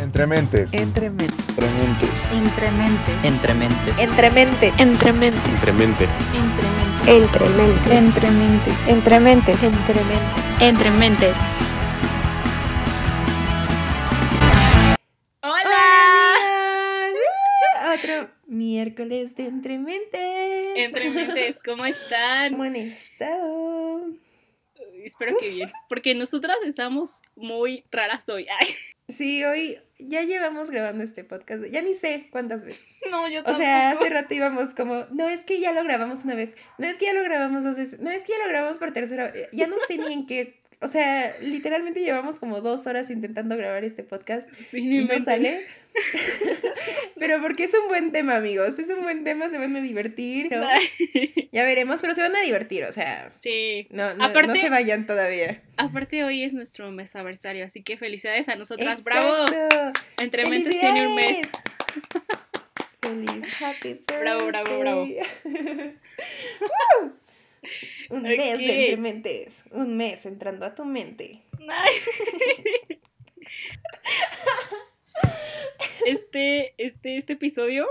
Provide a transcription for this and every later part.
Entrementes. Entrementes. Entrementes. Entrementes. Entrementes. Entrementes. Entrementes. Entrementes. Entrementes. Entrementes. Entrementes. Entrementes. ¡Hola! Otro miércoles de Entrementes. Entrementes, ¿cómo están? ¿Cómo han estado? Espero que bien, porque nosotras estamos muy raras hoy. Ay, Sí, hoy ya llevamos grabando este podcast. Ya ni sé cuántas veces. no, yo O tampoco. sea, hace rato íbamos como, no, es que ya lo grabamos una vez, no es que ya lo grabamos dos veces, no es que ya lo grabamos por tercera vez, ya no sé ni en qué, o sea, literalmente llevamos como dos horas intentando grabar este podcast Sí, y no sale. pero porque es un buen tema, amigos, es un buen tema, se van a divertir. ya veremos, pero se van a divertir, o sea, Sí, no, no, Aparte- no se vayan todavía. aparte hoy es nuestro mes aniversario, así que felicidades a nosotras. ¡Bravo! Exacto. Entrementes tiene un mes. Feliz happy Bravo, bravo, bravo. Un mes Ok. de entrementes. Un mes entrando a tu mente. Este, este, este episodio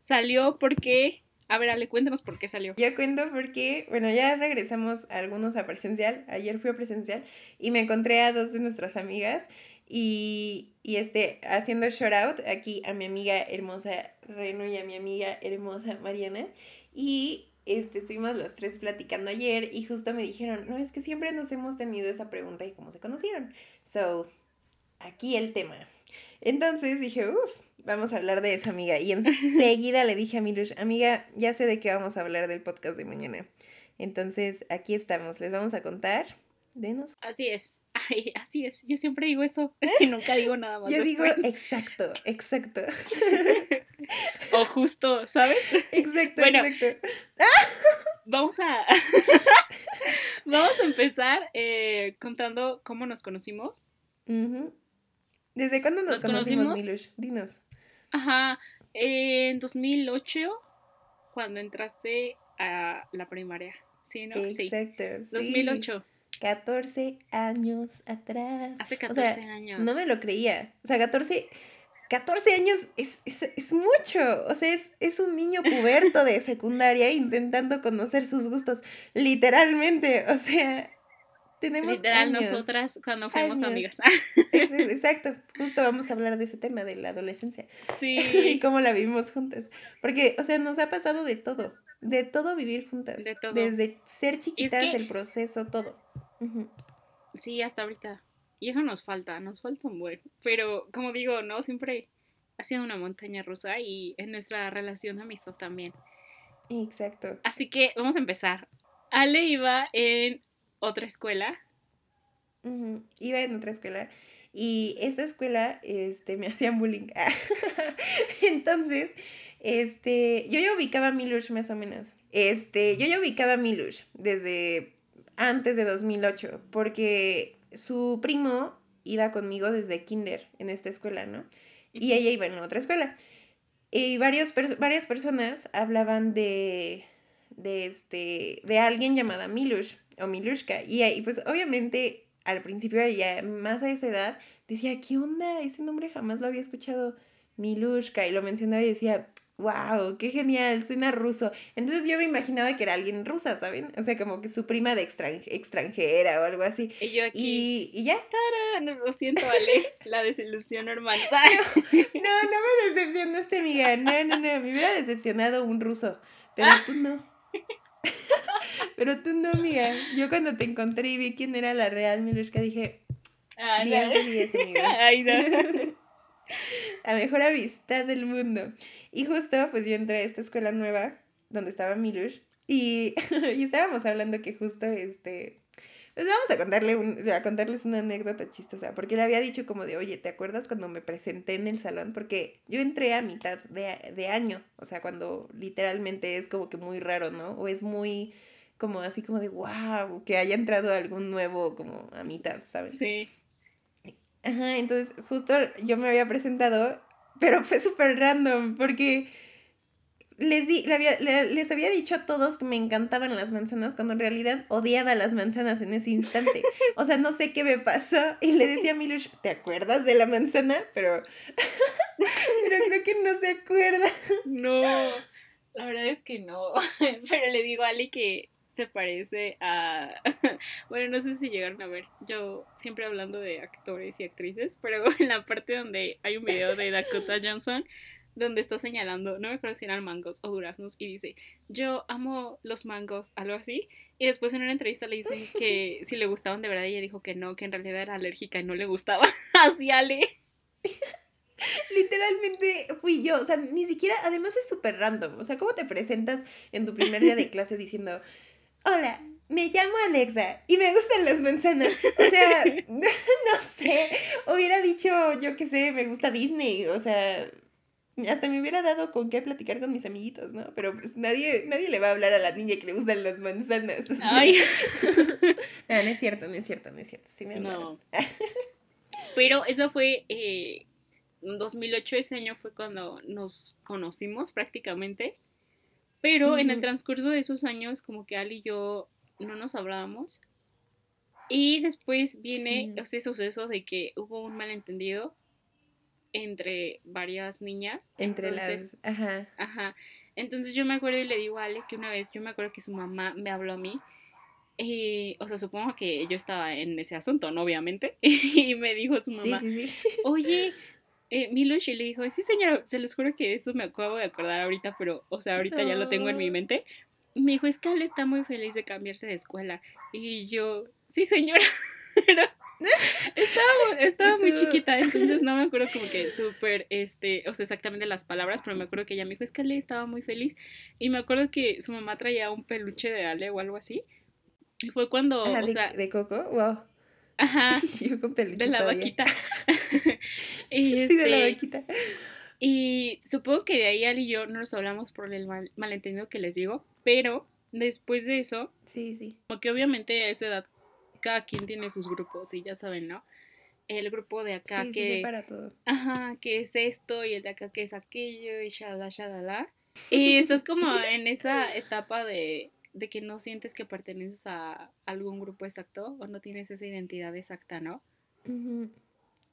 salió porque. A ver, Ale, cuéntanos por qué salió. Yo cuento porque, bueno, ya regresamos algunos a presencial. Ayer fui a presencial y me encontré a dos de nuestras amigas y, y este, haciendo shout out aquí a mi amiga hermosa Reno y a mi amiga hermosa Mariana. Y este, estuvimos las tres platicando ayer y justo me dijeron, no, es que siempre nos hemos tenido esa pregunta y cómo se conocieron. So, aquí el tema. Entonces dije, uff, vamos a hablar de eso, amiga. Y enseguida le dije a Milush, amiga, ya sé de qué vamos a hablar del podcast de mañana. Entonces, aquí estamos, les vamos a contar de nosotros. Así es. Ay, así es. Yo siempre digo eso y nunca digo nada más. Yo digo, exacto, exacto, o justo, ¿sabes? exacto, Bueno. exacto. Vamos a. Vamos a empezar eh, contando cómo nos conocimos. ¿Desde cuándo nos, ¿Nos conocimos, conocimos? Milush? Dinos. Ajá. En 2008, cuando entraste a la primaria. ¿Sí, no? Sí. Exacto. sí. 2008. 14 años atrás. Hace O 14 sea, años. No me lo creía. O sea, 14, 14 años es, es, es mucho. O sea, es, es un niño puberto de secundaria intentando conocer sus gustos. Literalmente. O sea, tenemos Literal, años. nosotras cuando fuimos Años. amigas. Es- es- exacto. Justo vamos a hablar de ese tema, de la adolescencia. y sí. cómo la vivimos juntas. Porque, o sea, nos ha pasado de todo. De todo vivir juntas. De todo. Desde ser chiquitas, que- el proceso, todo. Sí, hasta ahorita. Y eso nos falta, nos falta un buen. Pero, como digo, no, siempre ha sido una montaña rusa y en nuestra relación de amistad también. Exacto. Así que vamos a empezar. Ale iba en otra escuela. Iba en otra escuela y esa escuela este, me hacían bullying. Entonces, este, yo ya ubicaba a Milush más o menos. Este, yo ya ubicaba a Milush desde antes de 2008 porque su primo iba conmigo desde kinder en esta escuela, ¿no? Y ella iba en otra escuela. Y varios varias personas hablaban de, de, este, de alguien llamada Milush o Milushka. Y, ahí, pues obviamente al principio ella, más a esa edad, decía, ¿qué onda? Ese nombre jamás lo había escuchado. Milushka. Y lo mencionaba y decía, wow, qué genial, suena ruso. Entonces yo me imaginaba que era alguien rusa, ¿saben? O sea, como que su prima de extran- extranjera o algo así. Y yo aquí. Y, y ya. "Ah, no, lo siento, Ale. La desilusión normal. No, no me decepcionaste, amiga. No, no, no. Me hubiera decepcionado un ruso. Pero tú no. Pero tú no, amiga. Yo cuando te encontré y vi quién era la real Milushka dije, Ah, 10 no. de 10, amigas. Ay, no. La mejor amistad del mundo. Y justo, pues yo entré a esta escuela nueva donde estaba Milush. Y, y estábamos hablando que justo este. Pues vamos a contarle un, a contarles una anécdota chistosa. Porque le había dicho como de, oye, ¿te acuerdas cuando me presenté en el salón? Porque yo entré a mitad de, de año. O sea, cuando literalmente es como que muy raro, ¿no? O es muy como así como de wow, que haya entrado algún nuevo como a mitad, ¿sabes? Sí. Ajá, entonces justo yo me había presentado, pero fue súper random porque les, di, les había dicho a todos que me encantaban las manzanas cuando en realidad odiaba las manzanas en ese instante. O sea, no sé qué me pasó. Y le decía a Milush, ¿te acuerdas de la manzana? Pero, pero creo que no se acuerda. No, la verdad es que no. Pero le digo a Ali que se parece a... Bueno, no sé si llegaron a ver, yo siempre hablando de actores y actrices, pero en la parte donde hay un video de Dakota Johnson donde está señalando, no me acuerdo si eran mangos o duraznos, y dice, yo amo los mangos, algo así. Y después en una entrevista le dicen que si le gustaban de verdad, y ella dijo que no, que en realidad era alérgica y no le gustaba. así, Ale. Literalmente fui yo, o sea, ni siquiera, además es súper random, o sea, ¿cómo te presentas en tu primer día de clase diciendo, hola, me llamo Alexa y me gustan las manzanas. O sea, no sé, hubiera dicho, yo qué sé, me gusta Disney, o sea, hasta me hubiera dado con qué platicar con mis amiguitos, ¿no? Pero pues nadie, nadie le va a hablar a la niña que le gustan las manzanas. Ay. no, no es cierto, no es cierto, no es cierto. Sí me no. Pero eso fue, eh, en 2008, ese año fue cuando nos conocimos prácticamente. Pero en el transcurso de esos años, como que Ali y yo no nos hablábamos. Y después viene este suceso de que hubo un malentendido entre varias niñas. Entre las... Ajá. Ajá. Entonces yo me acuerdo y le digo a Ale que una vez, yo me acuerdo que su mamá me habló a mí. y o sea, supongo que yo estaba en ese asunto, ¿no? Obviamente. y me dijo su mamá, sí, sí, sí. oye, eh, y le dijo, sí señora, se les juro que esto me acabo de acordar ahorita, pero, o sea, ahorita ya lo tengo en mi mente. me dijo, es que Ale está muy feliz de cambiarse de escuela. Y yo, sí señora, pero estaba, estaba muy chiquita, entonces no me acuerdo como que súper, este, o sea, exactamente las palabras, pero me acuerdo que ella me dijo, es que Ale estaba muy feliz. Y me acuerdo que su mamá traía un peluche de Ale o algo así. Y fue cuando, o de, sea... ¿De Coco? Wow. Ajá. Yo con De la vaquita. y sí, de la este, vaquita. Y supongo que de ahí Ali y yo no nos hablamos por el malentendido que les digo, pero después de eso... Sí, sí. Porque obviamente a esa edad cada quien tiene sus grupos y ya saben, ¿no? El grupo de acá sí, que... Sí, para todo. Ajá, que es esto y el de acá que es aquello y shalala, shalala. Y estás como en esa etapa de, de que no sientes que perteneces a algún grupo exacto o no tienes esa identidad exacta, ¿no?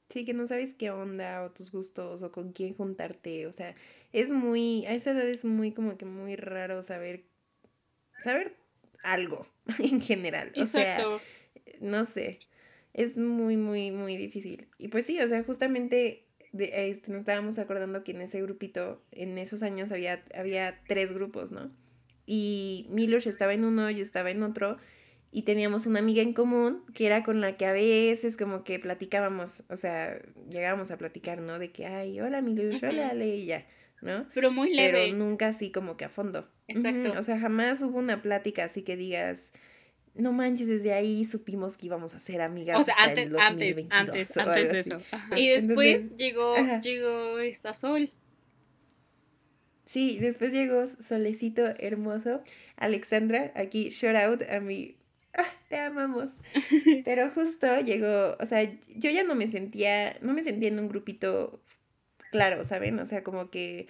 Sí, que no sabes qué onda o tus gustos o con quién juntarte, o sea, es muy, a esa edad es muy como que muy raro saber, saber algo en general, o Exacto. sea, no sé, es muy, muy, muy difícil. Y pues sí, o sea, justamente de, este, nos estábamos acordando que en ese grupito, en esos años había, había tres grupos, ¿no? Y Milos estaba en uno, yo estaba en otro, y teníamos una amiga en común que era con la que a veces como que platicábamos, o sea, llegábamos a platicar, ¿no? De que, ay, hola Milush, hola Ale, y ya, ¿no? Pero muy leve. Pero nunca así como que a fondo. Exacto. O sea, jamás hubo una plática así que digas, no manches, desde ahí supimos que íbamos a ser amigas. O sea, antes, antes, antes, antes de eso. Y después llegó, llegó esta Sol. Sí, después llegó Solecito hermoso. Alexandra, aquí shout out a mi. Ah, te amamos. Pero justo llegó, o sea, yo ya no me sentía, no me sentía en un grupito claro, ¿saben? O sea, como que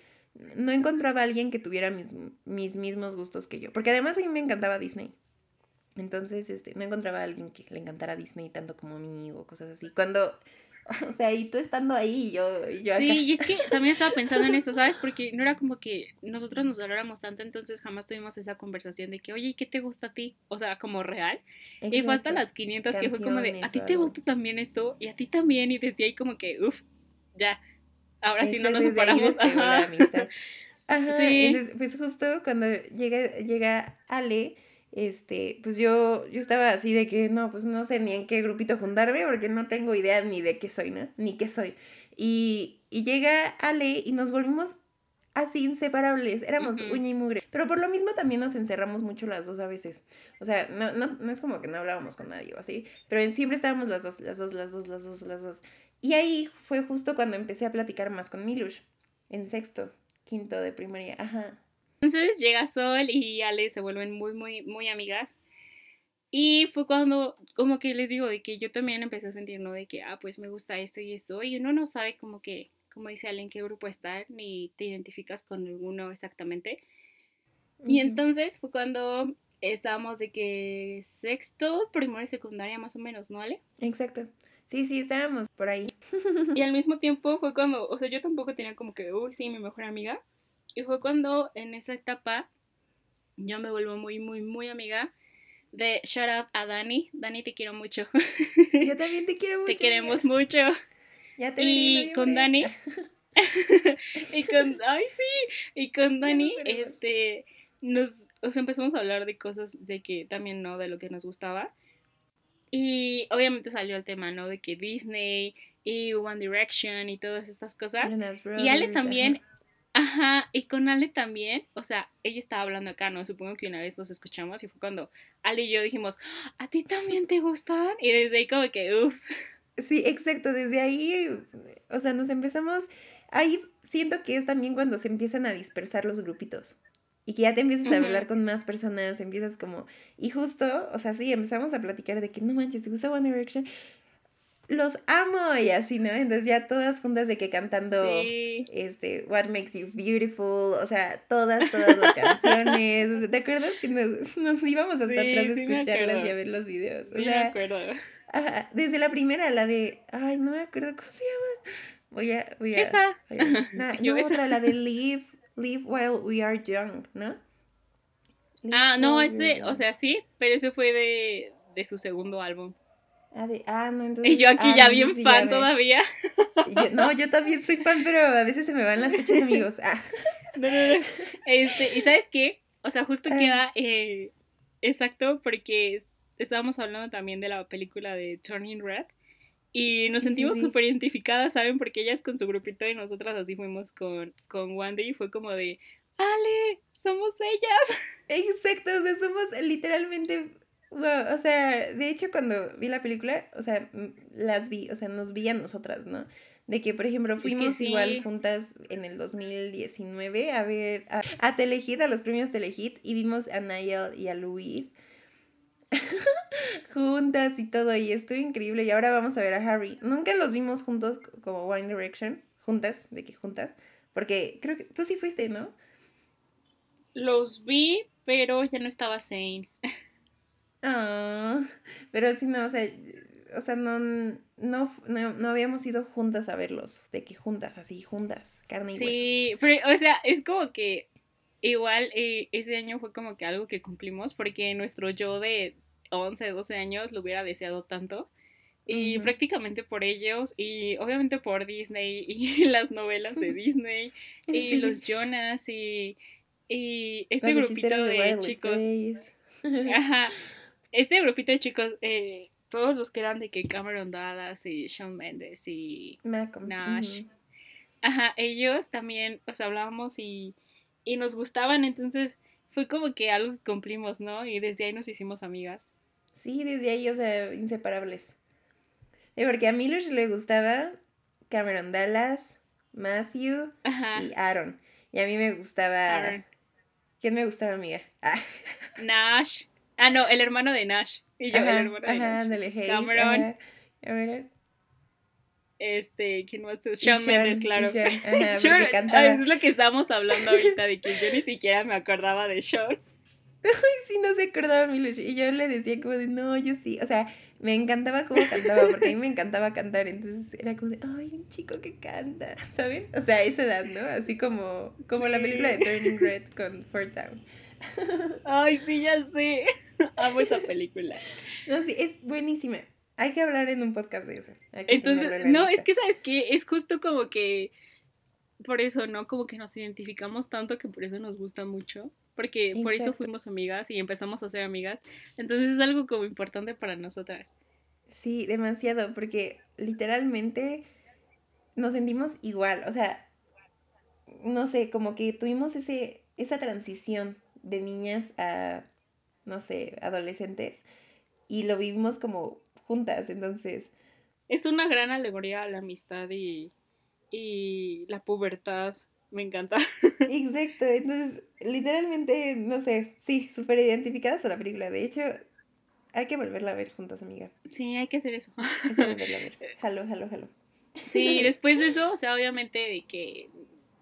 no encontraba a alguien que tuviera mis, mis mismos gustos que yo. Porque además a mí me encantaba Disney. Entonces, este, no encontraba a alguien que le encantara Disney tanto como a mí o cosas así. Cuando, o sea, y tú estando ahí, yo, yo acá. Sí, y es que también estaba pensando en eso, ¿sabes? Porque no era como que nosotros nos habláramos tanto, entonces jamás tuvimos esa conversación de que, oye, ¿qué te gusta a ti? O sea, como real. Y fue hasta las 500 que fue como de, ¿a ti te gusta también esto? Y a ti también, y desde ahí como que, uff, ya, ahora sí no nos separamos. Ajá. Ajá, sí. pues justo cuando llega, llega Ale este, pues yo, yo estaba así de que no, pues no sé ni en qué grupito juntarme porque no tengo idea ni de qué soy, ¿no? Ni qué soy. Y, y llega Ale y nos volvimos así inseparables, éramos uña y mugre. Pero por lo mismo también nos encerramos mucho las dos a veces. O sea, no, no, no es como que no hablábamos con nadie o así, pero siempre estábamos las dos, las dos, las dos, las dos, las dos. Y ahí fue justo cuando empecé a platicar más con Milush, en sexto, quinto de primaria, ajá. Entonces llega Sol y Ale se vuelven muy, muy, muy amigas. Y fue cuando, como que les digo, de que yo también empecé a sentir, ¿no? De que, ah, pues me gusta esto y esto. Y uno no sabe como que, como dice alguien, qué grupo estar, ni te identificas con alguno exactamente. Y entonces fue cuando estábamos de que sexto, primero y secundaria más o menos, ¿no, Ale? Exacto. Sí, sí, estábamos por ahí. y al mismo tiempo fue cuando, o sea, yo tampoco tenía como que, uy, sí, mi mejor amiga. Y fue cuando en esa etapa yo me vuelvo muy, muy, muy amiga de Shout Out a Dani. Dani, te quiero mucho. Yo también te quiero mucho. Te queremos mucho. Ya te Y con Dani. y con, ay, sí. Y con Dani, este, nos, o sea, empezamos a hablar de cosas de que también, ¿no? De lo que nos gustaba. Y obviamente salió el tema, ¿no? De que Disney y One Direction y todas estas cosas. y Ale también, Ajá, y con Ale también, o sea, ella estaba hablando acá, ¿no? Supongo que una vez nos escuchamos y fue cuando Ale y yo dijimos, ¿a ti también te gustan? Y desde ahí como que, uff. Sí, exacto, desde ahí, o sea, nos empezamos, ahí siento que es también cuando se empiezan a dispersar los grupitos y que ya te empiezas a hablar con más personas, empiezas como, y justo, o sea, sí, empezamos a platicar de que no manches, ¿te gusta One Direction? Los amo y así, ¿no? Entonces ya todas juntas de que cantando este What Makes You Beautiful, o sea, todas, todas las canciones. ¿Te acuerdas que nos, íbamos hasta atrás a escucharlas y a ver los videos? O sí, me acuerdo. desde la primera, la de, ay, no me acuerdo cómo se llama. Voy a, voy a. Esa. no, otra, la de Live, Live While We Are Young, ¿no? ah, no, ese, o sea, sí, pero eso fue de, de su segundo álbum. Ah, ah, no, entonces. Y yo aquí ah, ya bien fan todavía. no, yo también soy fan, pero a veces se me van las fechas, amigos. Ah. No, no, no. Este, ¿y sabes qué? O sea, justo queda eh, exacto porque estábamos hablando también de la película de Turning Red. Y nos sentimos súper identificadas, ¿saben? Porque ella es con su grupito y nosotras así fuimos con, con y fue como de, Ale, somos ellas. Exacto, o sea, somos literalmente o sea, de hecho cuando vi la película, o sea, las vi, o sea, nos vi a nosotras, ¿no? De que, por ejemplo, fuimos igual juntas en el 2019 a ver a, a Telehit, a los premios Telehit, y vimos a Niall y a Luis juntas y todo, y estuvo increíble. Y ahora vamos a ver a Harry. Nunca los vimos juntos como One Direction, juntas, de que juntas, porque creo que tú sí fuiste, ¿no? Los vi, pero ya no estaba sane. Ah, pero sí, no, o sea, o sea no, no, no, habíamos ido juntas a verlos, de que juntas, así, juntas, carne y hueso. Sí, pero, o sea, es como que igual eh, ese año fue como que algo que cumplimos, porque nuestro yo de 11, 12 años lo hubiera deseado tanto. Y prácticamente por ellos, y obviamente por Disney, y las novelas de Disney, y los Jonas, y, y este grupito de, chicos. Ajá este grupito de chicos, eh, todos los que eran de que Cameron Dallas y Shawn Mendes y Nash, ajá, ellos también, o sea, hablábamos y, y nos gustaban, entonces fue como que algo que cumplimos, ¿no? Y desde ahí nos hicimos amigas. Sí, desde ahí, o sea, inseparables. porque a Milos le gustaba Cameron Dallas, Matthew y Aaron. Y a mí me gustaba... Aaron. ¿Quién me gustaba, amiga? Ah. Nash. Ah, no, el hermano de Nash. Y yo, el hermano de Nash. Dale, Cameron. A ver. Este, ¿quién más? Sean Mendes, claro. Sean, ajá, es lo que estábamos hablando ahorita, de que yo ni siquiera me acordaba de Sean. Ay, sí, no se acordaba Milush. Y yo le decía como de, no, yo sí. O sea, me encantaba cómo cantaba, porque a mí me encantaba cantar. Entonces era como de, ay, un chico que canta, ¿saben? O sea, a esa edad, ¿no? Así como, como la película de Turning Red con Fort Town. Ay, sí, ya sé. Amo esa película. No, sí, es buenísima. Hay que hablar en un podcast de eso. Entonces, no, es que sabes que es justo como que por eso, ¿no? Como que nos identificamos tanto que por eso nos gusta mucho. Porque por eso fuimos amigas y empezamos a ser amigas. Entonces es algo como importante para nosotras. Sí, demasiado, porque literalmente nos sentimos igual. O sea, no sé, como que tuvimos ese, esa transición de niñas a, no sé, adolescentes y lo vivimos como juntas, entonces... Es una gran alegoría a la amistad y, y la pubertad, me encanta. Exacto, entonces literalmente, no sé, sí, súper identificadas a la película, de hecho... Hay que volverla a ver juntas, amiga. Sí, hay que hacer eso. Hay que volverla a ver. Jalo, jalo, jalo. Sí, después de eso, o sea, obviamente de que,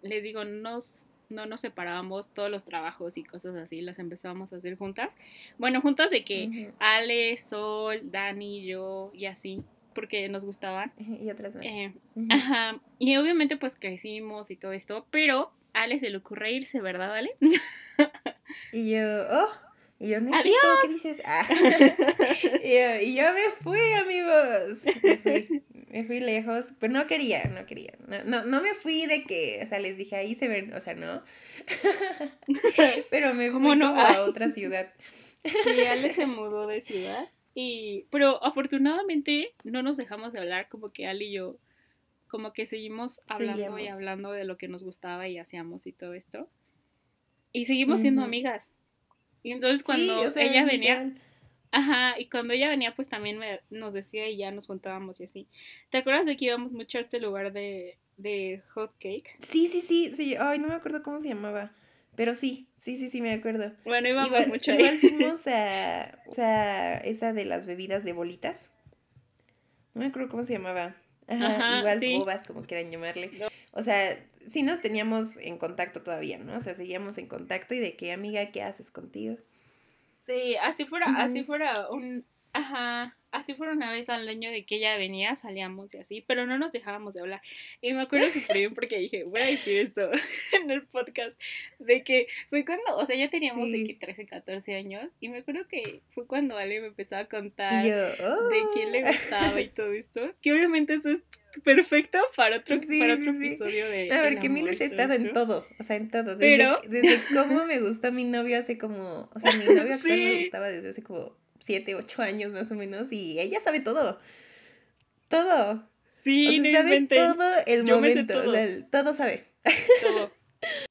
les digo, nos, no nos separábamos todos los trabajos y cosas así, las empezábamos a hacer juntas. Bueno, juntas de que Ale, Sol, Dani, yo y así, porque nos gustaban. Y otras más. Eh, ajá, y obviamente pues crecimos y todo esto, pero a Ale se le ocurre irse, ¿verdad, Ale? y yo, oh, y yo, no. ¿qué dices? Ah. y, yo, y, yo, me fui, amigos. Me fui, me fui, lejos, pero no quería, no quería. No, no, no, me fui de que, o sea, les dije, ahí se ven, o sea, no. pero me fui no? a otra ciudad. Y Ale se mudó de ciudad. Y, pero afortunadamente no nos dejamos de hablar, como que Ale y yo, como que seguimos hablando y hablando de lo que nos gustaba y hacíamos y todo esto. Y seguimos siendo amigas. Y entonces cuando ella venía, ajá, y cuando ella venía pues también nos decía y ya nos contábamos y así. ¿Te acuerdas de que íbamos mucho a este lugar de, de hot cakes? Sí, sí, sí, sí, ay, no me acuerdo cómo se llamaba. Pero sí, sí, sí, sí, me acuerdo. Bueno, íbamos mucho ahí. Igual fuimos a, sea, esa de las bebidas de bolitas. No me acuerdo cómo se llamaba. Ajá, igual bobas, como quieran llamarle. O sea, sí nos teníamos en contacto todavía, ¿no? O sea, seguíamos en contacto y de qué amiga, ¿qué haces contigo? Sí, así fuera, así fuera un, ajá, así fuera una vez al año de que ella venía, salíamos y así, pero no nos dejábamos de hablar. Y me acuerdo súper bien porque dije, voy a decir esto en el podcast, de que fue cuando, o sea, ya teníamos de que 13, 14 años, y me acuerdo que fue cuando Ale me empezó a contar de quién le oh". gustaba y todo esto, que obviamente eso es perfecto para otro, para otro episodio de. A ver, que Milos ha estado en todo, o sea, en todo. Desde, Pero... desde cómo me gustó mi novio hace como. O sea, mi novio actual me gustaba desde hace como 7, 8 años más o menos, y ella sabe todo. Todo. Sí, o sea, sabe todo el momento, todo. O sea, todo sabe. Todo.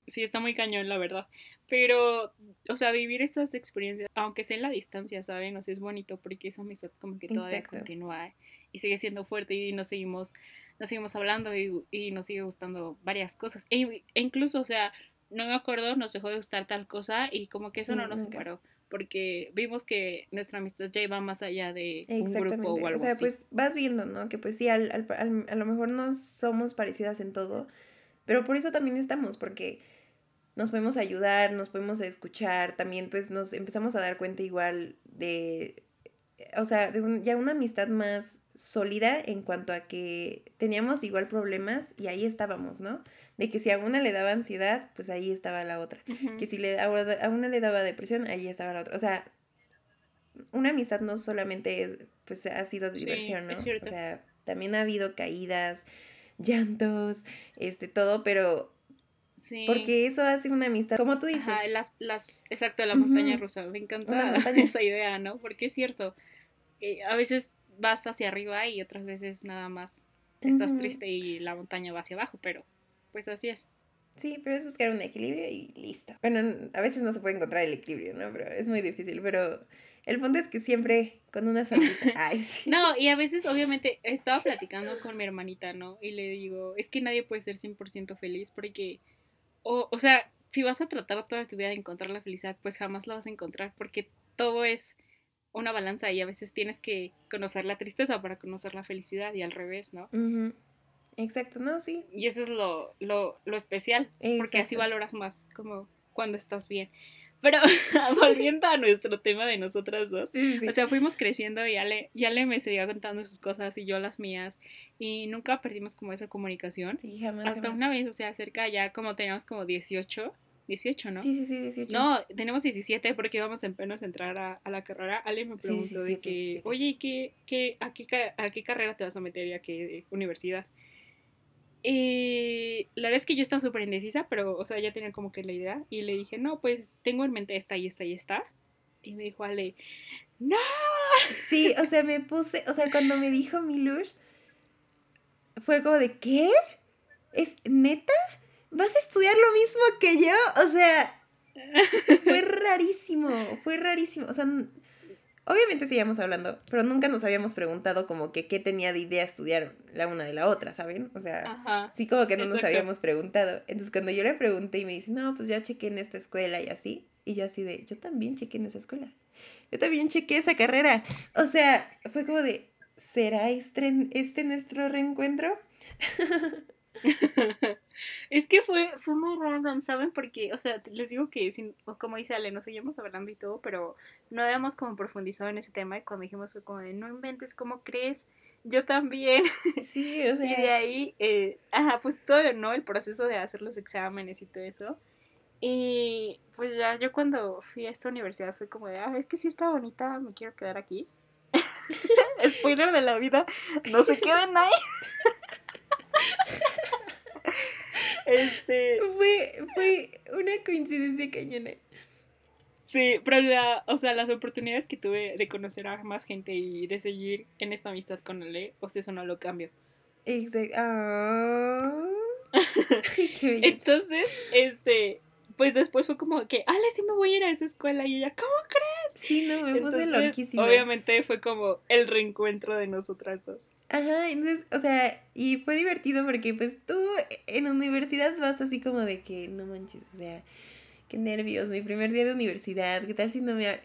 Sí, está muy cañón, la verdad. Pero, o sea, vivir estas experiencias, aunque sea en la distancia, ¿saben? O sea, es bonito porque esa amistad como que todavía continúa y sigue siendo fuerte y nos seguimos, nos seguimos hablando y, y nos sigue gustando varias cosas. E, e, incluso, o sea, no me acuerdo, nos dejó de gustar tal cosa y como que eso no nos separó. Porque vimos que nuestra amistad ya iba más allá de un grupo o algo O sea, pues vas viendo, ¿no? Que pues sí, al, al, a lo mejor no somos parecidas en todo, pero por eso también estamos, porque nos podemos ayudar, nos podemos escuchar, también pues nos empezamos a dar cuenta igual de o sea, de ya una amistad más sólida en cuanto a que teníamos igual problemas y ahí estábamos, ¿no? De que si a una le daba ansiedad, pues ahí estaba la otra. Que si le, a una le daba depresión, ahí estaba la otra. O sea, una amistad no solamente es, pues ha sido diversión, ¿no? O sea, también ha habido caídas, llantos, este, todo, pero Sí. Porque eso hace una amistad, como tú dices. Ajá, las, las, exacto, la montaña rusa. Me encanta esa idea, ¿no? Porque es cierto, a veces vas hacia arriba y otras veces nada más estás triste y la montaña va hacia abajo, pero pues así es. Sí, pero es buscar un equilibrio y listo. Bueno, a veces no se puede encontrar el equilibrio, ¿no? Pero es muy difícil, pero el punto es que siempre con una sonrisa. Ay, sí. No, y a veces obviamente estaba platicando con mi hermanita, ¿no? Y le digo, es que nadie puede ser 100% feliz porque, o, o sea, si vas a tratar toda tu vida de encontrar la felicidad, pues jamás la vas a encontrar porque todo es una balanza y a veces tienes que conocer la tristeza para conocer la felicidad y al revés, ¿no? Exacto, no, sí. Y eso es lo, lo, lo especial, porque así valoras más como cuando estás bien. Pero volviendo a nuestro tema de nosotras dos, o sea, fuimos creciendo y Ale, ya le me seguía contando sus cosas y yo las mías y nunca perdimos como esa comunicación. Sí, jamás. Hasta una vez, o sea, cerca ya como teníamos como 18, 18, ¿no? Sí, sí, sí, 18. No, tenemos 17 porque íbamos en a entrar a, a, la carrera. Ale me preguntó de que, oye, ¿qué, qué, a, qué, ¿a qué carrera te vas a meter y a qué universidad? La verdad es que yo estaba súper indecisa, pero, o sea, ya tenía como que la idea. Y le dije, no, pues tengo en mente esta y esta y esta. Y me dijo Ale, ¡No! Sí, o sea, me puse, o sea, cuando me dijo Milush, fue como de, ¿qué? ¿Es neta? ¿vas a estudiar lo mismo que yo? O sea, fue rarísimo, fue rarísimo. O sea, obviamente seguíamos hablando, pero nunca nos habíamos preguntado como que qué tenía de idea estudiar la una de la otra, ¿saben? O sea, sí como que no nos habíamos preguntado. Entonces cuando yo le pregunté y me dice, no, pues ya chequé en esta escuela y así, y yo así de, yo también chequé en esa escuela. Yo también chequé esa carrera. O sea, fue como de, ¿será este, este nuestro reencuentro? es que fue, fue muy random, ¿saben? Porque, o sea, les digo que, sin, como dice Ale, nos seguimos hablando y todo, pero no habíamos como profundizado en ese tema y cuando dijimos fue como de, no inventes, ¿cómo crees? Yo también. Sí, o sea. Y de ahí, eh, ajá, pues todo, ¿no? El proceso de hacer los exámenes y todo eso. Y pues ya yo cuando fui a esta universidad fue como de, ah, es que sí está bonita, me quiero quedar aquí. Spoiler de la vida, no se queden ahí. Este... Fue, fue una coincidencia cañona. Sí, pero la, o sea, las oportunidades que tuve de conocer a más gente y de seguir en esta amistad con Ale, pues eso no lo cambio. Exacto. Ah. Entonces, este, pues después fue como que, Ale, sí me voy a ir a esa escuela. Y ella, ¿cómo crees? Sí, no, me puse loquísima. Obviamente fue como el reencuentro de nosotras dos. Ajá, entonces, o sea, y fue divertido porque pues tú en universidad vas así como de que, no manches, o sea, qué nervios, mi primer día de universidad, ¿qué tal si no me...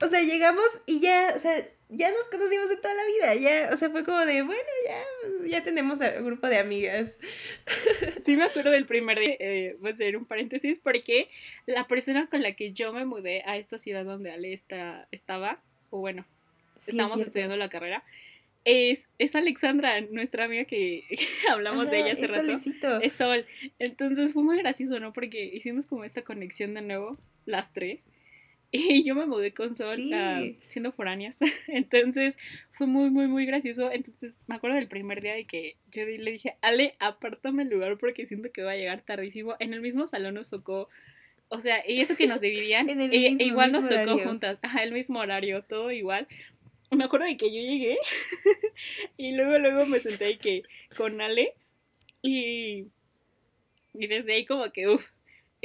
O sea, llegamos y ya, o sea, ya nos conocimos de toda la vida, ya, o sea, fue como de, bueno, ya, ya tenemos un grupo de amigas. Sí me acuerdo del primer día, eh, voy a hacer un paréntesis, porque la persona con la que yo me mudé a esta ciudad donde Ale está, estaba, o bueno, estábamos estudiando la carrera, es, es Alexandra, nuestra amiga que, hablamos de ella hace rato. Es Sol. Entonces fue muy gracioso, ¿no? Porque hicimos como esta conexión de nuevo, las tres. Y yo me mudé con Sol siendo foráneas. Entonces fue muy, muy, muy gracioso. Entonces me acuerdo del primer día de que yo le dije, Ale, apártame el lugar porque siento que va a llegar tardísimo. En el mismo salón nos tocó, o sea, y eso que nos dividían, e, e igual nos tocó juntas. Ajá, el mismo horario, todo igual. Me acuerdo de que yo llegué y luego, luego me senté ahí que con Ale y, y desde ahí como que, uff,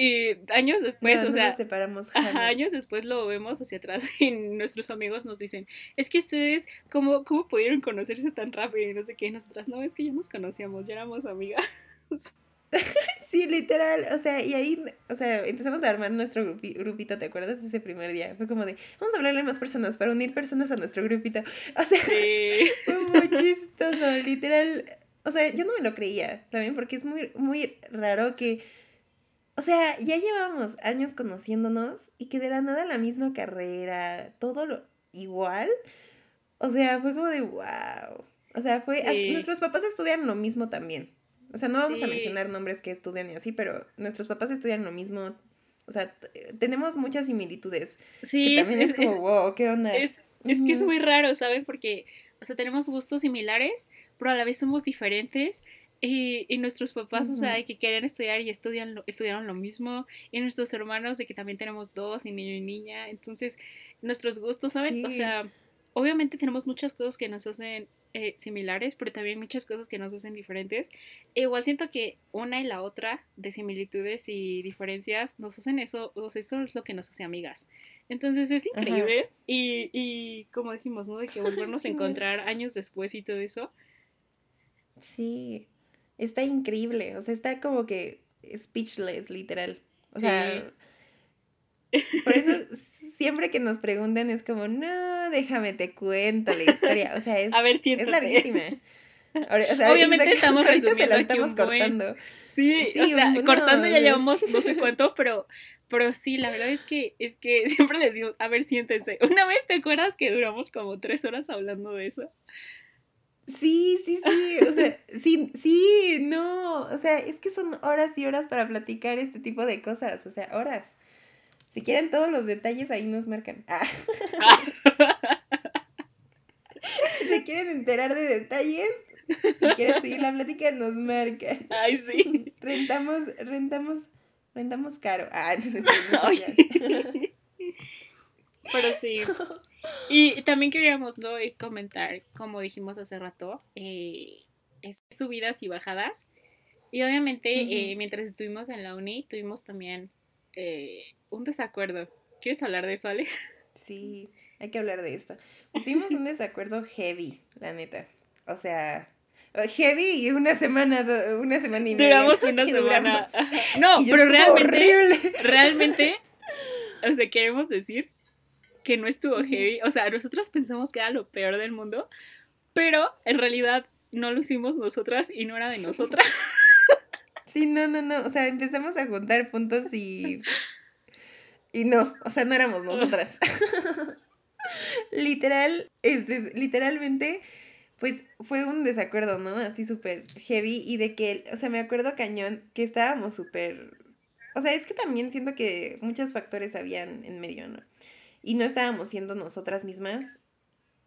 y años después, o sea, separamos años después lo vemos hacia atrás y nuestros amigos nos dicen, es que ustedes, ¿cómo, cómo pudieron conocerse tan rápido? Y no sé qué, y nosotras, no, es que ya nos conocíamos, ya éramos amigas. Sí, literal, o sea, y ahí, o sea, empezamos a armar nuestro grupito, ¿te acuerdas? Ese primer día, fue como de, vamos a hablarle a más personas para unir personas a nuestro grupito. O sea, fue muy chistoso, literal. O sea, yo no me lo creía, ¿saben? Porque es muy, muy raro que o sea, ya llevamos años conociéndonos y que de la nada la misma carrera, todo lo igual. O sea, fue como de wow. O sea, fue. nuestros papás estudian lo mismo también. O sea, no vamos a mencionar nombres que estudian y así, pero nuestros papás estudian lo mismo. O sea, tenemos muchas similitudes. Sí. Que también es, como, wow, ¿qué onda? Es, es que es muy raro, ¿saben? Porque, o sea, tenemos gustos similares, pero a la vez somos diferentes. Y, y, nuestros papás, o sea, que querían estudiar y estudian lo, estudiaron lo mismo. Y nuestros hermanos, de que también tenemos dos, y niño y niña. Entonces, nuestros gustos, ¿saben? O sea, obviamente tenemos muchas cosas que nos hacen eh, similares, pero también muchas cosas que nos hacen diferentes. E igual siento que una y la otra de similitudes y diferencias nos hacen eso, o sea, eso es lo que nos hace amigas. Entonces es increíble. Y, y como decimos, ¿no? De que volvernos a encontrar años después y todo eso. Sí, está increíble, o sea, está como que speechless, literal. O sea, por eso siempre que nos preguntan es como, no, déjame te cuento la historia. O sea, es, A ver, es larguísima. Obviamente estamos resumiendo la estamos cortando. Sí, o sea, cortando ya llevamos no sé cuánto, pero pero sí, la verdad es que es que siempre les digo, a ver, siéntense. Una vez te acuerdas que duramos como tres horas hablando de eso. Sí, sí, sí, o sea, sí, sí, no, o sea, es que son horas y horas para platicar este tipo de cosas, o sea, horas. Si quieren todos los detalles, ahí nos marcan. Ah. si se quieren enterar de detalles, si quieren seguir la plática, nos marcan. Ay, sí. Rentamos, rentamos, rentamos caro. Ah, Pero sí. Y también queríamos ¿no? comentar, como dijimos hace rato, eh, subidas y bajadas. Y obviamente, eh, mientras estuvimos en la uni, tuvimos también eh, un desacuerdo. ¿Quieres hablar de eso, Ale? Sí, hay que hablar de esto. Tuvimos un desacuerdo heavy, la neta. O sea, heavy y una semana, una semana y media. Duramos una semana. No, pero realmente, realmente, o sea, queremos decir que no estuvo heavy. O sea, nosotros pensamos que era lo peor del mundo, pero en realidad no lo hicimos nosotras y no era de nosotras. Sí, no, no, no. O sea, empezamos a juntar puntos y. Y no, o sea, no éramos nosotras. Literal, este, literalmente, pues fue un desacuerdo, ¿no? Así súper heavy. Y de que, o sea, me acuerdo cañón que estábamos súper. O sea, es que también siento que muchos factores habían en medio, ¿no? Y no estábamos siendo nosotras mismas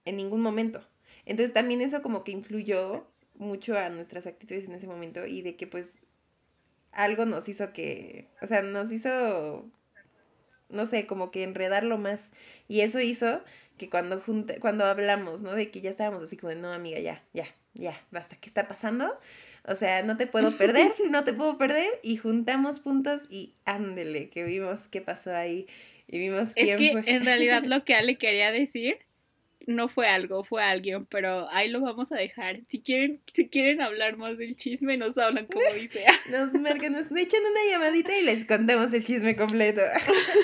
en ningún momento. Entonces también eso como que influyó mucho a nuestras actitudes en ese momento y de que pues algo nos hizo que, o sea, nos hizo, no sé, como que enredarlo más. Y eso hizo que cuando, junte, cuando hablamos, ¿no? De que ya estábamos así como, no, amiga, ya, ya, ya, basta, ¿qué está pasando? O sea, no te puedo perder, no te puedo perder. Y juntamos puntos y ándele, que vimos qué pasó ahí. Y vimos quién es que En realidad lo que Ale quería decir no fue algo, fue alguien, pero ahí lo vamos a dejar. Si quieren, si quieren hablar más del chisme, nos hablan como dice. nos marcan, nos echan una llamadita y les contamos el chisme completo.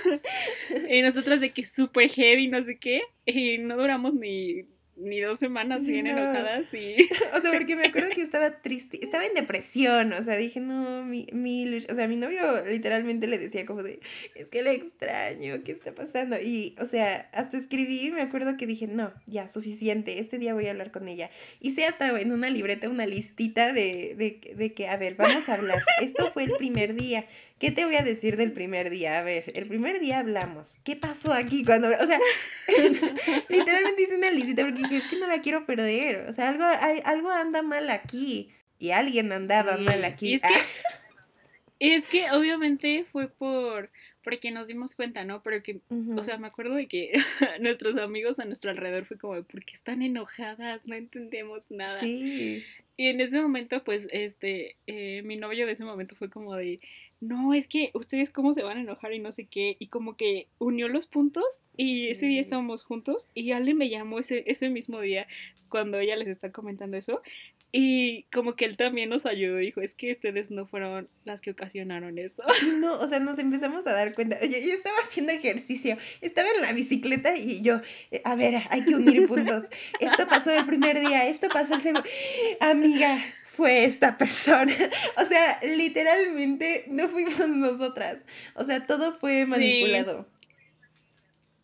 y nosotras de que súper heavy, no sé qué, y no duramos ni ni dos semanas bien enojadas y... o sea, porque me acuerdo que estaba triste, estaba en depresión, o sea, dije, no, mi, mi, o sea, mi novio literalmente le decía como de, es que le extraño, ¿qué está pasando? Y, o sea, hasta escribí, me acuerdo que dije, no, ya, suficiente, este día voy a hablar con ella. Hice hasta en una libreta una listita de, de, de que, a ver, vamos a hablar, esto fue el primer día, ¿Qué te voy a decir del primer día? A ver, el primer día hablamos. ¿Qué pasó aquí cuando.? O sea, literalmente hice una listita porque dije, es que no la quiero perder. O sea, algo, hay, algo anda mal aquí. Y alguien andaba mal aquí. es, que, es que obviamente fue por porque nos dimos cuenta, ¿no? Pero que, o sea, me acuerdo de que nuestros amigos a nuestro alrededor fue como, ¿por qué están enojadas? No entendemos nada. Sí. Y en ese momento, pues, este, eh, mi novio de ese momento fue como de, no, es que ustedes cómo se van a enojar y no sé qué, y como que unió los puntos y ese día estábamos juntos y Ale me llamó ese, ese mismo día cuando ella les está comentando eso y como que él también nos ayudó, dijo, es que ustedes no fueron las que ocasionaron eso. No, o sea, nos empezamos a dar cuenta, yo, yo estaba haciendo ejercicio, estaba en la bicicleta y yo, eh, a ver, hay que unir puntos, esto pasó el primer día, esto pasó el segundo, amiga, fue esta persona. O sea, literalmente no fuimos nosotras. O sea, todo fue manipulado.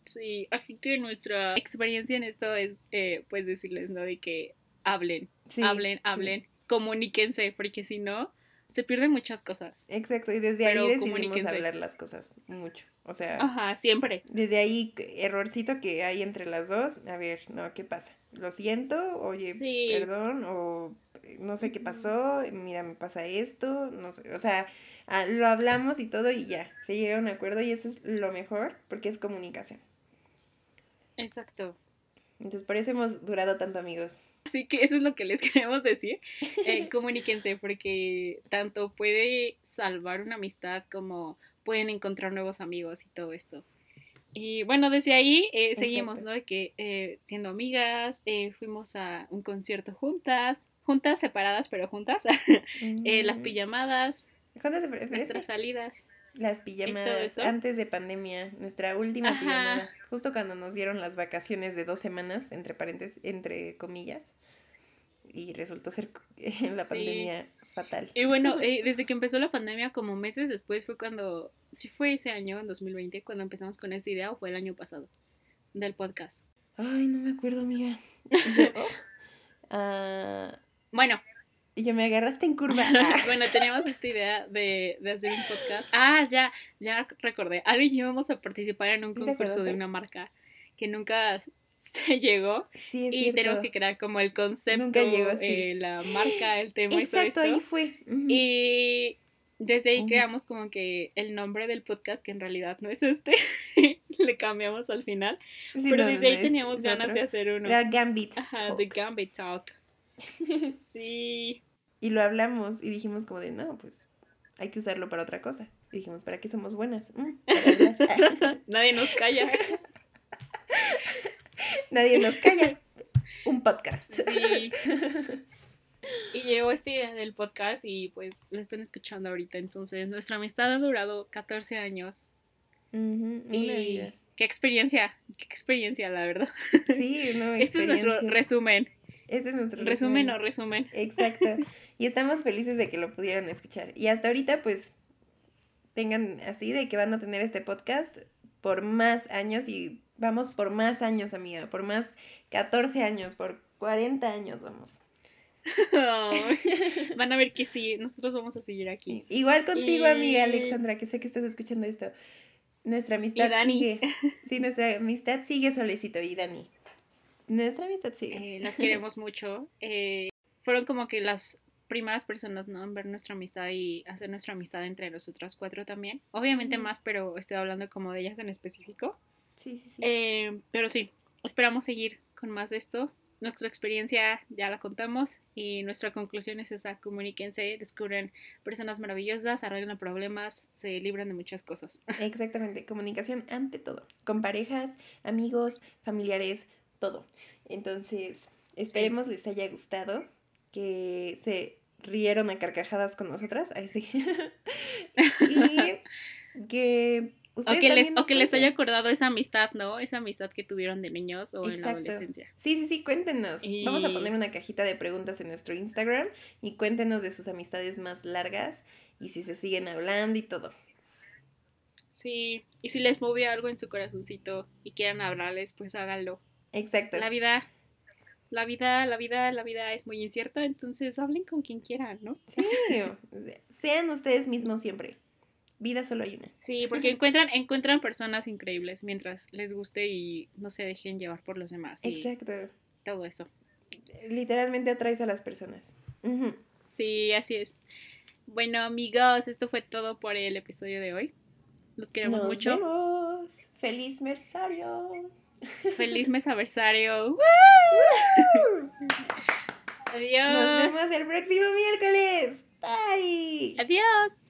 Sí, así que nuestra experiencia en esto es, eh, pues, decirles, ¿no? De que hablen, hablen, hablen, comuníquense, porque si no, se pierden muchas cosas. Exacto, y desde ahí decidimos hablar las cosas mucho. O sea, Ajá, siempre. Desde ahí, errorcito que hay entre las dos, a ver, no, ¿qué pasa? Lo siento, oye, perdón, o no sé qué pasó, mira, me pasa esto, no sé, o sea, ah, lo hablamos y todo y ya, se llega a un acuerdo y eso es lo mejor porque es comunicación. Exacto. Entonces, por eso hemos durado tanto amigos. Así que eso es lo que les queremos decir. Eh, comuníquense porque tanto puede salvar una amistad como pueden encontrar nuevos amigos y todo esto. Y bueno, desde ahí eh, seguimos, ¿no? De que eh, siendo amigas, eh, fuimos a un concierto juntas, juntas separadas, pero juntas. Eh, las pijamadas. Nuestras salidas. Las pijamadas antes de pandemia, nuestra última pijamada, justo cuando nos dieron las vacaciones de dos semanas, entre paréntesis, entre comillas, y resultó ser en la pandemia fatal. Y bueno, eh, desde que empezó la pandemia, como meses después fue cuando, si fue ese año, en 2020, cuando empezamos con esta idea o fue el año pasado del podcast. Ay, no me acuerdo, amiga. Ah, bueno. Y me agarraste en curva. bueno, teníamos esta idea de, de, hacer un podcast. Ah, ya, ya recordé. Ari y yo vamos a participar en un concurso de una marca que nunca se llegó. Sí, y tenemos que crear como el concepto, nunca llegó, eh, la marca, el tema y todo esto. ahí fue. Y desde ahí creamos como que el nombre del podcast, que en realidad no es este, le cambiamos al final. pero desde ahí teníamos ganas de hacer uno. La Gambit. Ajá, The Gambit Talk. sí. Y lo hablamos y dijimos como de, no, pues hay que usarlo para otra cosa. Y dijimos, ¿para qué somos buenas? Mm, Nadie nos calla. Nadie nos calla. Un podcast. Sí. Y llegó esta idea del podcast y pues lo están escuchando ahorita. Entonces, nuestra amistad ha durado 14 años. y qué experiencia, qué experiencia, la verdad. Sí, no, Este es nuestro resumen. Ese es nuestro resumen. o resumen. Exacto. Y estamos felices de que lo pudieran escuchar. Y hasta ahorita, pues, tengan así de que van a tener este podcast por más años y vamos por más años, amiga, por más 14 años, por 40 años vamos. van a ver que sí, nosotros vamos a seguir aquí. Igual contigo, amiga Alexandra, que sé que estás escuchando esto. Nuestra amistad sigue. Sí, nuestra amistad sigue solecito y Dani. Nuestra amistad sigue. Eh, las queremos mucho. Eh, fueron como que las primeras personas, ¿no? En ver nuestra amistad y hacer nuestra amistad entre los otros cuatro también. Obviamente más, pero estoy hablando como de ellas en específico. Sí, sí, sí. Eh, pero sí, esperamos seguir con más de esto. Nuestra experiencia ya la contamos y nuestra conclusión es esa, comuníquense, descubren personas maravillosas, arreglan problemas, se libran de muchas cosas. Exactamente, comunicación ante todo, con parejas, amigos, familiares, todo. Entonces, esperemos les haya gustado, que se rieron a carcajadas con nosotras, ahí sí. y que o que, les, o que les haya acordado esa amistad, ¿no? Esa amistad que tuvieron de niños o en la adolescencia. Sí, sí, sí, cuéntenos. Vamos a poner una cajita de preguntas en nuestro Instagram y cuéntenos de sus amistades más largas y si se siguen hablando y todo. Sí, y si les mueve algo en su corazoncito y quieran hablarles, pues háganlo. Exacto. La vida, la vida, la vida, la vida es muy incierta, entonces hablen con quien quieran, ¿no? Sí, sean ustedes mismos siempre. Vida solo hay una. Sí, porque encuentran, encuentran personas increíbles mientras les guste y no se dejen llevar por los demás. Exacto. Todo eso. Literalmente atraes a las personas. Sí, así es. Bueno, amigos, esto fue todo por el episodio de hoy. Los queremos Nos mucho. Vemos. Feliz mersario. Feliz mesaversario. Adiós. Nos vemos el próximo miércoles. Bye. Adiós.